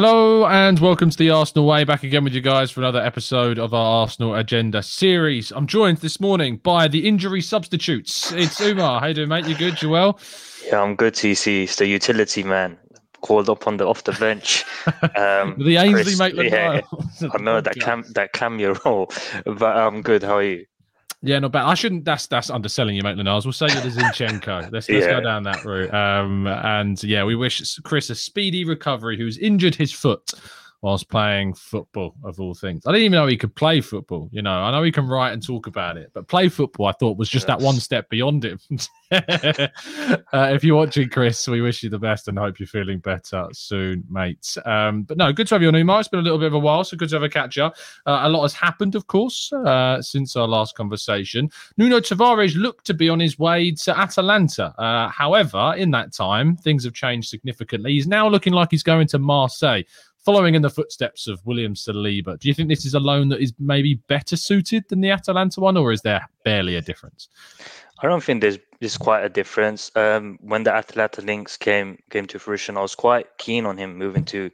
Hello and welcome to the Arsenal Way. Back again with you guys for another episode of our Arsenal Agenda series. I'm joined this morning by the injury substitutes. It's Umar. How you doing, mate? You good? You well? Yeah, I'm good. TC, it's the utility man called up on the off the bench. Um, the Ainsley Chris, Maitland. Yeah, I know that cam that cameo role, but I'm good. How are you? Yeah, not bad. I shouldn't. That's that's underselling you, Maitland Niles. We'll say you're the Zinchenko. Let's let's go down that route. Um, and yeah, we wish Chris a speedy recovery. Who's injured his foot whilst playing football of all things. I didn't even know he could play football. You know, I know he can write and talk about it, but play football, I thought was just yes. that one step beyond him. uh, if you're watching, Chris, we wish you the best and hope you're feeling better soon, mates. Um, but no, good to have you on, Umar. It's been a little bit of a while, so good to have a catch up. Uh, a lot has happened, of course, uh, since our last conversation. Nuno Tavares looked to be on his way to Atalanta. Uh, however, in that time, things have changed significantly. He's now looking like he's going to Marseille following in the footsteps of William Saliba. Do you think this is a loan that is maybe better suited than the Atalanta one, or is there barely a difference? I don't think there's there's quite a difference. Um, when the Atalanta links came came to fruition, I was quite keen on him moving to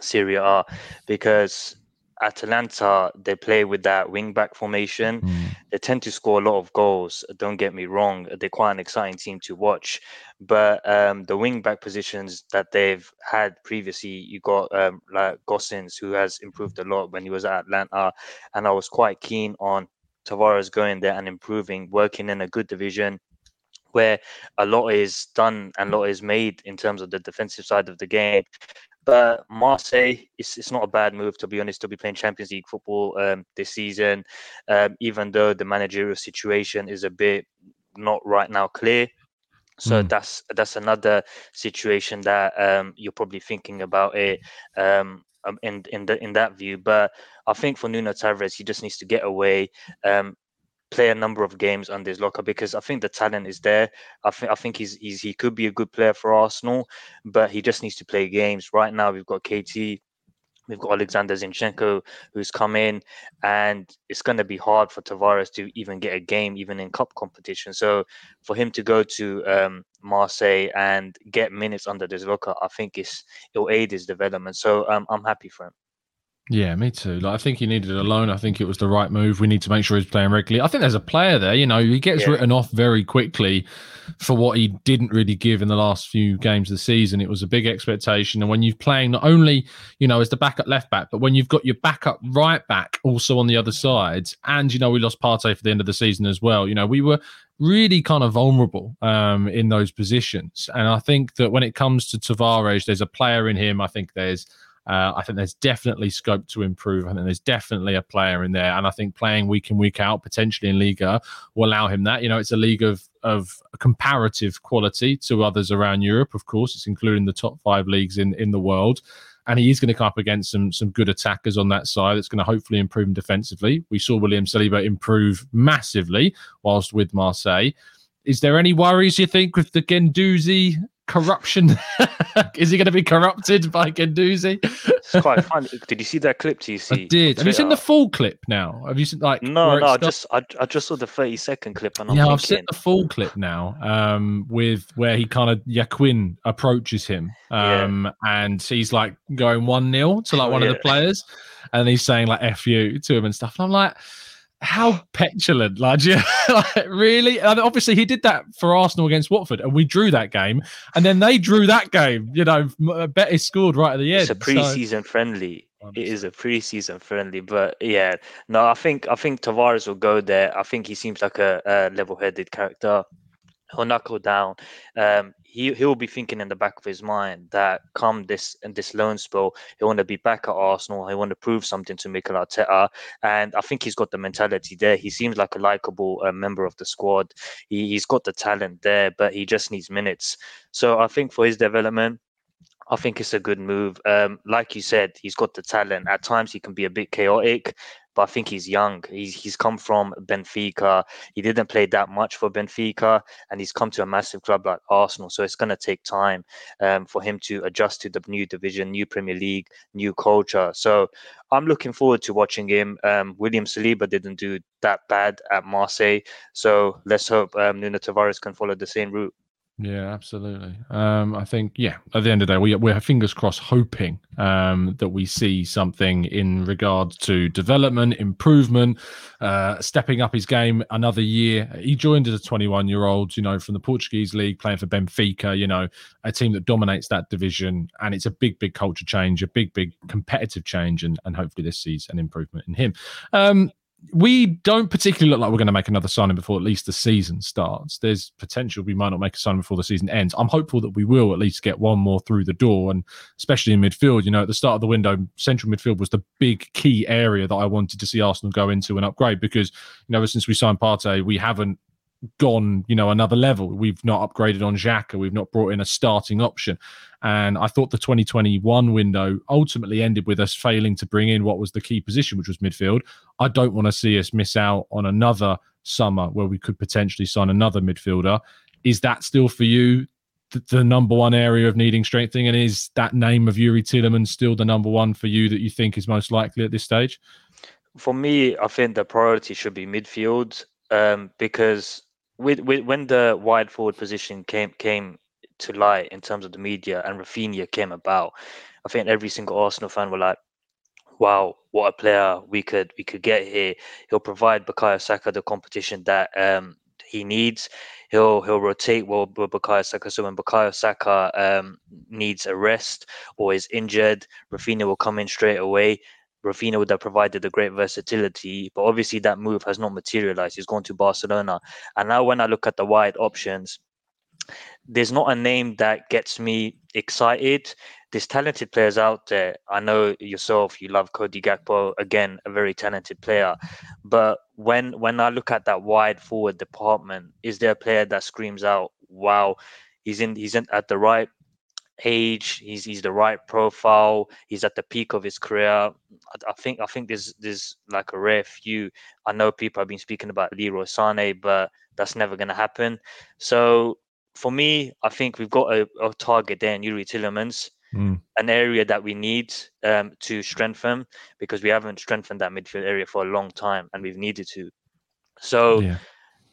Serie A because Atalanta, they play with that wing back formation. Mm. They tend to score a lot of goals. Don't get me wrong, they're quite an exciting team to watch. But um, the wing back positions that they've had previously, you got um, like Gosens, who has improved a lot when he was at Atalanta. And I was quite keen on Tavares going there and improving, working in a good division where a lot is done and a lot is made in terms of the defensive side of the game. But Marseille, it's, it's not a bad move to be honest. To be playing Champions League football um, this season, um, even though the managerial situation is a bit not right now clear. So mm. that's that's another situation that um, you're probably thinking about it um, um, in in the in that view. But I think for Nuno Tavares, he just needs to get away, um, play a number of games under his locker because I think the talent is there. I think I think he's, he's he could be a good player for Arsenal, but he just needs to play games. Right now, we've got KT, we've got Alexander Zinchenko who's come in, and it's going to be hard for Tavares to even get a game, even in cup competition. So for him to go to um, Marseille and get minutes under his locker, I think it's it'll aid his development. So um, I'm happy for him. Yeah, me too. Like I think he needed a loan. I think it was the right move. We need to make sure he's playing regularly. I think there's a player there, you know, he gets yeah. written off very quickly for what he didn't really give in the last few games of the season. It was a big expectation. And when you're playing not only, you know, as the backup left back, but when you've got your backup right back also on the other side, and you know, we lost Partey for the end of the season as well. You know, we were really kind of vulnerable um, in those positions. And I think that when it comes to Tavares, there's a player in him. I think there's uh, I think there's definitely scope to improve. I think there's definitely a player in there, and I think playing week in week out potentially in Liga will allow him that. You know, it's a league of of comparative quality to others around Europe. Of course, it's including the top five leagues in in the world. And he is going to come up against some some good attackers on that side. It's going to hopefully improve him defensively. We saw William Saliba improve massively whilst with Marseille. Is there any worries you think with the Guendouzi corruption? Is he going to be corrupted by Guendouzi? it's quite fun. Did you see that clip? Do you see? I did. Have you seen the full clip now? Have you seen like? No, no. I just I, I just saw the thirty second clip, and I'm yeah, thinking... I've seen the full clip now. Um, with where he kind of Joaquín approaches him, um, yeah. and he's like going one 0 to like one yeah. of the players, and he's saying like "f you" to him and stuff. And I'm like how petulant, like, like really? And obviously, he did that for Arsenal against Watford, and we drew that game, and then they drew that game. You know, uh, Betis scored right at the end. It's a pre-season so. friendly. It is a pre-season friendly, but yeah, no, I think I think Tavares will go there. I think he seems like a, a level-headed character. He'll knuckle down. Um, he he'll be thinking in the back of his mind that come this and this loan spell, he want to be back at Arsenal. He want to prove something to Mikel Arteta, and I think he's got the mentality there. He seems like a likable uh, member of the squad. He, he's got the talent there, but he just needs minutes. So I think for his development, I think it's a good move. Um, like you said, he's got the talent. At times, he can be a bit chaotic, but I think he's young. He's he's come from Benfica. He didn't play that much for Benfica, and he's come to a massive club like Arsenal. So it's going to take time um, for him to adjust to the new division, new Premier League, new culture. So I'm looking forward to watching him. Um, William Saliba didn't do that bad at Marseille, so let's hope um, Nuno Tavares can follow the same route. Yeah, absolutely. Um, I think, yeah, at the end of the day, we, we're fingers crossed hoping um, that we see something in regards to development, improvement, uh, stepping up his game another year. He joined as a 21 year old, you know, from the Portuguese league, playing for Benfica, you know, a team that dominates that division. And it's a big, big culture change, a big, big competitive change. And, and hopefully this sees an improvement in him. Um, we don't particularly look like we're going to make another signing before at least the season starts. There's potential we might not make a signing before the season ends. I'm hopeful that we will at least get one more through the door, and especially in midfield. You know, at the start of the window, central midfield was the big key area that I wanted to see Arsenal go into and upgrade because you know ever since we signed Partey, we haven't gone, you know, another level. We've not upgraded on Xhaka. We've not brought in a starting option. And I thought the 2021 window ultimately ended with us failing to bring in what was the key position, which was midfield. I don't want to see us miss out on another summer where we could potentially sign another midfielder. Is that still for you the, the number one area of needing strengthening? And is that name of Youri Tielemans still the number one for you that you think is most likely at this stage? For me, I think the priority should be midfield um, because with, with when the wide forward position came came to light in terms of the media and Raphinha came about, I think every single Arsenal fan were like, "Wow, what a player we could we could get here. He'll provide Bukayo Saka the competition that um, he needs. He'll he'll rotate well with Bukayo Saka. So when Bukayo Saka um, needs a rest or is injured, Raphinha will come in straight away. Raphinha would have provided a great versatility, but obviously that move has not materialized. He's gone to Barcelona. And now when I look at the wide options, there's not a name that gets me excited. There's talented players out there. I know yourself, you love Cody Gakpo, again, a very talented player. But when when I look at that wide forward department, is there a player that screams out, wow, he's in he's in at the right age. He's he's the right profile. He's at the peak of his career. I, I, think I think there's there's like a rare few. I know people have been speaking about Leroy Sané, but that's never going to happen. So for me, I think we've got a, a target there in Youri Tielemans. Mm. An area that we need um, to strengthen because we haven't strengthened that midfield area for a long time and we've needed to. So yeah.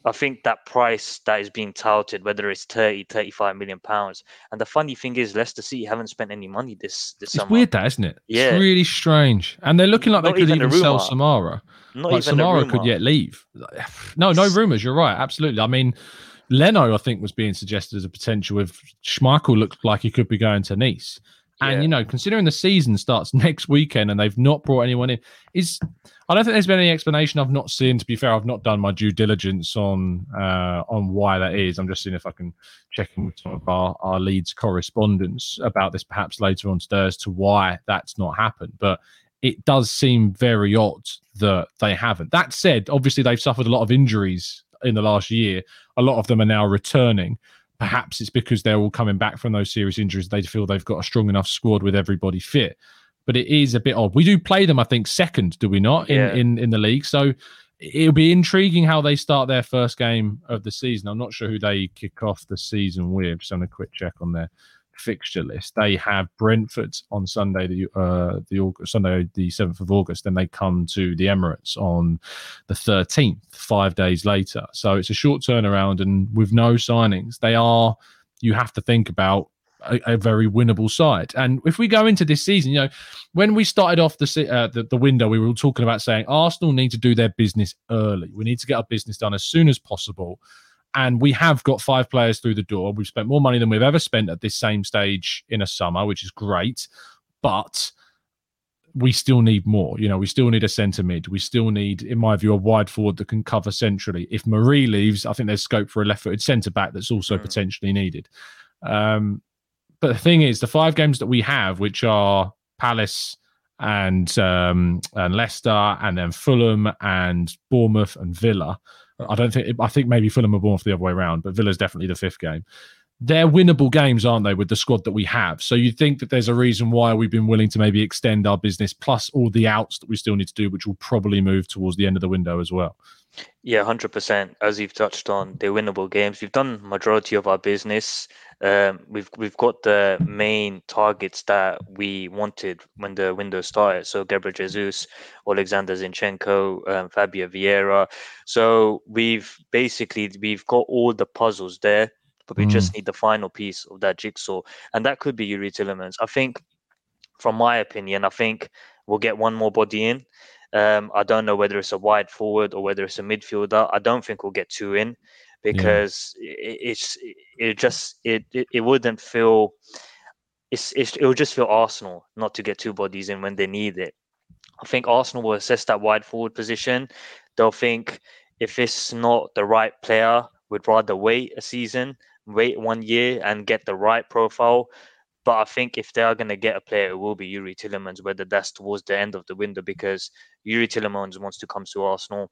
I think that price that is being touted, whether it's 30, 35 million pounds. And the funny thing is, Leicester City haven't spent any money this this it's summer. weird, that isn't it? Yeah, it's really strange. And they're looking like Not they could even, even sell Samara. Not like even Samara could yet leave. No, no rumours. You're right. Absolutely. I mean, Leno, I think, was being suggested as a potential. If Schmeichel looked like he could be going to Nice. And yeah. you know, considering the season starts next weekend and they've not brought anyone in, is I don't think there's been any explanation. I've not seen. To be fair, I've not done my due diligence on uh, on why that is. I'm just seeing if I can check in with some of our, our Leeds correspondents about this perhaps later on today as to why that's not happened. But it does seem very odd that they haven't. That said, obviously they've suffered a lot of injuries in the last year. A lot of them are now returning. Perhaps it's because they're all coming back from those serious injuries. They feel they've got a strong enough squad with everybody fit. But it is a bit odd. We do play them, I think, second, do we not, in, yeah. in, in the league? So it'll be intriguing how they start their first game of the season. I'm not sure who they kick off the season with. So I'm going to quick check on their fixture list. They have Brentford on Sunday, the uh, the August, Sunday the seventh of August. Then they come to the Emirates on the thirteenth, five days later. So it's a short turnaround, and with no signings, they are. You have to think about a, a, very winnable side. And if we go into this season, you know, when we started off the, uh, the, the window, we were talking about saying Arsenal need to do their business early. We need to get our business done as soon as possible and we have got five players through the door. We've spent more money than we've ever spent at this same stage in a summer, which is great. But we still need more. You know, we still need a centre mid. We still need, in my view, a wide forward that can cover centrally. If Mari leaves, I think there's scope for a left footed centre back that's also mm. potentially needed. Um, but the thing is, the five games that we have, which are Palace and um, and Leicester, and then Fulham and Bournemouth and Villa. I don't think I think maybe Fulham or Bournemouth the other way around, but Villa's definitely the fifth game they're winnable games, aren't they, with the squad that we have? So you think that there's a reason why we've been willing to maybe extend our business, plus all the outs that we still need to do, which will probably move towards the end of the window as well. Yeah, hundred percent. As you've touched on, they're winnable games. We've done majority of our business. Um, we've we've got the main targets that we wanted when the window started. So Gabriel Jesus, Alexander Zinchenko, um, Fabio Vieira. So we've basically we've got all the puzzles there but we mm. just need the final piece of that jigsaw, and that could be Youri Tielemans. I think, from my opinion, I think we'll get one more body in. Um, I don't know whether it's a wide forward or whether it's a midfielder. I don't think we'll get two in because yeah. it, it's it just it, it, it wouldn't feel it's, it's it would just feel Arsenal not to get two bodies in when they need it. I think Arsenal will assess that wide forward position. They'll think if it's not the right player, we'd rather wait a season wait one year and get the right profile. But I think if they are going to get a player, it will be Youri Tielemans, whether that's towards the end of the window, because Youri Tielemans wants to come to Arsenal.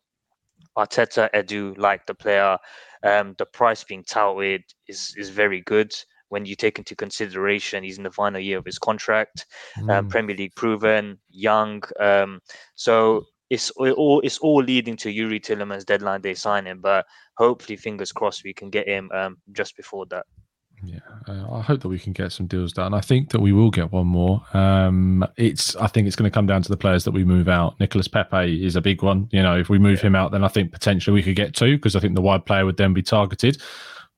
Arteta, Edu like the player. Um, the price being touted is is very good when you take into consideration he's in the final year of his contract, um, mm. um, Premier League proven, young. Um, so it's all it's all leading to Youri Tielemans deadline day signing, but hopefully, fingers crossed, we can get him um, just before that. Yeah, uh, I hope that we can get some deals done. I think that we will get one more. Um, it's I think it's going to come down to the players that we move out. Nicholas Pepe is a big one. You know, if we move yeah. him out, then I think potentially we could get two because I think the wide player would then be targeted.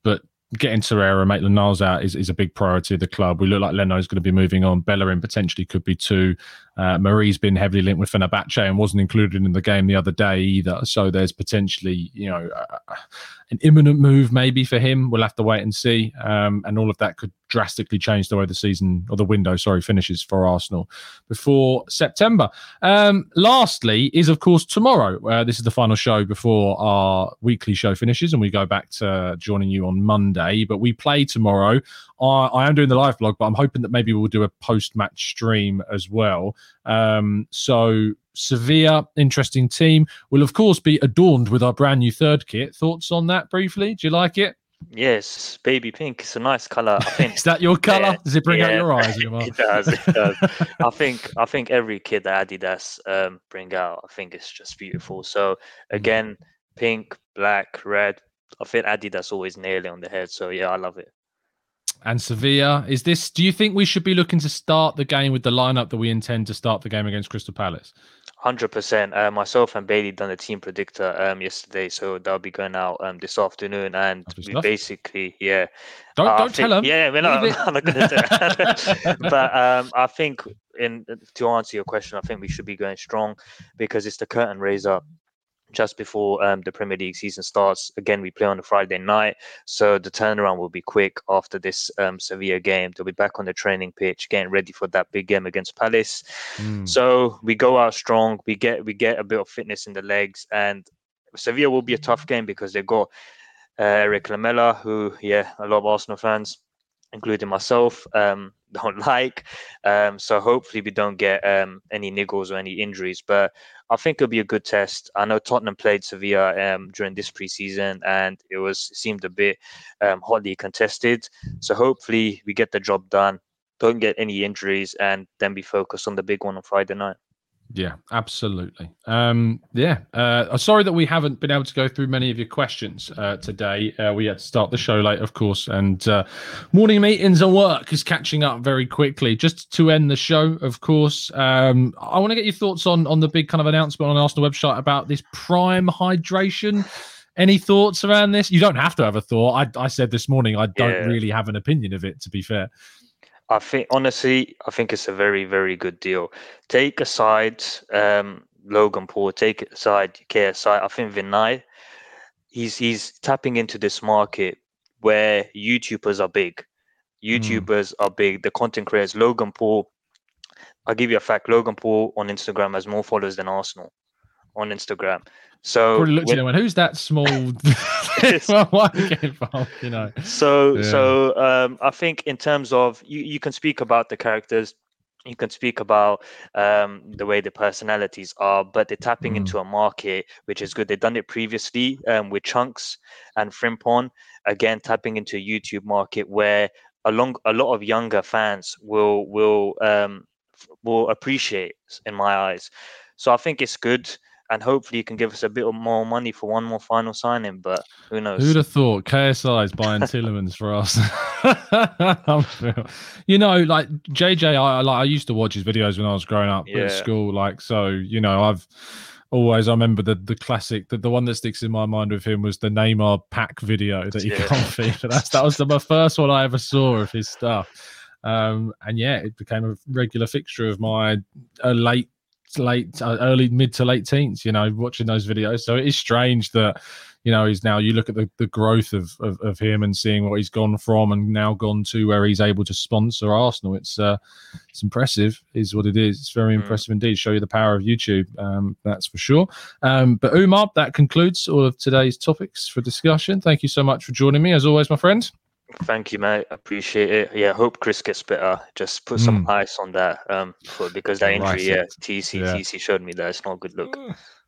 But getting Torreira and Maitland Niles out is, is a big priority of the club. We look like Leno's going to be moving on. Bellerin potentially could be too. Uh, Mari's been heavily linked with Fenerbahce and wasn't included in the game the other day either. So there's potentially, you know, uh, an imminent move maybe for him. We'll have to wait and see. Um, and all of that could drastically change the way the season or the window, sorry, finishes for Arsenal before September. Um, lastly, is of course tomorrow. Uh, this is the final show before our weekly show finishes, and we go back to joining you on Monday. But we play tomorrow. I, I am doing the live blog, but I'm hoping that maybe we'll do a post match stream as well. Um, so Sevilla, interesting team, will of course be adorned with our brand new third kit. Thoughts on that briefly? Do you like it? Yes, baby pink. It's a nice color. I think. Is that your color? Yeah, does it bring yeah, out your eyes? it does. It does. I think. I think every kid that Adidas um, bring out, I think it's just beautiful. So mm. again, pink, black, red. I think Adidas always nail it on the head. So yeah, I love it and Sevilla. Is this? Do you think we should be looking to start the game with the lineup that we intend to start the game against Crystal Palace? Hundred uh, percent. Myself and Bailey done a team predictor um, yesterday, so they'll be going out um, this afternoon, and we basically, yeah. Don't uh, don't think, tell them. Yeah, we're not, I'm not going to it. but um, I think, in to answer your question, I think we should be going strong because it's the curtain raiser just before um, the Premier League season starts. Again, we play on a Friday night, so the turnaround will be quick after this um, Sevilla game. They'll be back on the training pitch, getting ready for that big game against Palace. Mm. So we go out strong. We get we get a bit of fitness in the legs, and Sevilla will be a tough game because they've got uh, Eric Lamela, who yeah, a lot of Arsenal fans including myself, um, don't like. Um, so hopefully we don't get um, any niggles or any injuries. But I think it'll be a good test. I know Tottenham played Sevilla um, during this preseason, and it was seemed a bit um, hotly contested. So hopefully we get the job done, don't get any injuries, and then be focused on the big one on Friday night. Yeah, absolutely. Um, yeah, uh, sorry that we haven't been able to go through many of your questions uh, today. Uh, we had to start the show late, of course, and uh, morning meetings and work is catching up very quickly. Just to end the show, of course, um, I want to get your thoughts on on the big kind of announcement on Arsenal website about this prime hydration. Any thoughts around this? You don't have to have a thought. I, I said this morning I don't yeah. really have an opinion of it. To be fair. I think honestly, I think it's a very, very good deal. Take aside um, Logan Paul, take aside KSI. I think Vinai, he's he's tapping into this market where YouTubers are big. Mm. YouTubers mm. are big. The content creators. Logan Paul. I'll give you a fact. Logan Paul on Instagram has more followers than Arsenal. On Instagram. So probably looked at him went, "Who's that small? involved?" You know. So yeah. so um, I think in terms of you, you can speak about the characters, you can speak about um, the way the personalities are, but they're tapping mm. into a market which is good. They've done it previously um, with Chunkz and Frimpong, again tapping into a YouTube market where a long a lot of younger fans will will um, will appreciate in my eyes. So I think it's good and hopefully you can give us a bit more money for one more final signing. But who knows? Who'd have thought KSI is buying Tielemans for us? you know, like JJ, I like I used to watch his videos when I was growing up yeah. at school. Like so, you know, I've always I remember the the classic the, the one that sticks in my mind with him was the Neymar pack video that he yeah. got FIFA. That's that was the my first one I ever saw of his stuff. Um, and yeah, it became a regular fixture of my uh, late late, uh, early, mid to late teens, you know, watching those videos. So it is strange that, you know, he's now, you look at the, the growth of, of, of him and seeing what he's gone from and now gone to where he's able to sponsor Arsenal. It's, uh, it's impressive, is what it is. It's very mm. impressive indeed. Show you the power of YouTube. Um, that's for sure. Um, but Umar, that concludes all of today's topics for discussion. Thank you so much for joining me, as always, my friend. Thank you, mate. Appreciate it. Yeah, hope Chris gets better. Just put some mm. ice on that um for because that injury, yeah, TC yeah. TC showed me that it's not a good look.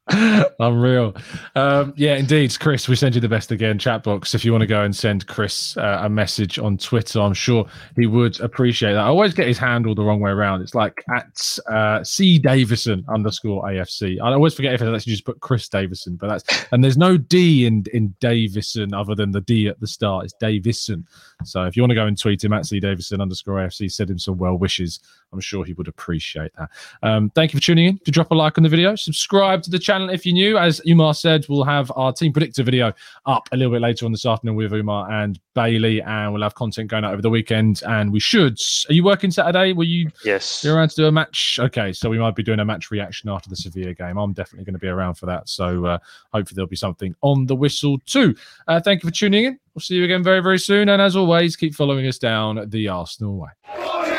Unreal. Um, yeah, indeed, Chris. We send you the best again. Chat box. If you want to go and send Chris uh, a message on Twitter, I'm sure he would appreciate that. I always get his handle the wrong way around. It's like at uh, C Davison underscore AFC. I always forget if I actually just put Chris Davison, but that's and there's no D in in Davison other than the D at the start. It's Davison. So if you want to go and tweet him at C Davison underscore AFC, send him some well wishes. I'm sure he would appreciate that. Um, thank you for tuning in. To drop a like on the video, subscribe to the channel if you're new. As Umar said, we'll have our team predictor video up a little bit later on this afternoon with Umar and Bailey, and we'll have content going out over the weekend. And we should. Are you working Saturday? Will you? Yes. You're around to do a match. Okay, so we might be doing a match reaction after the Sevilla game. I'm definitely going to be around for that. So uh, hopefully there'll be something on the whistle too. Uh, thank you for tuning in. We'll see you again very very soon. And as always, keep following us down the Arsenal way.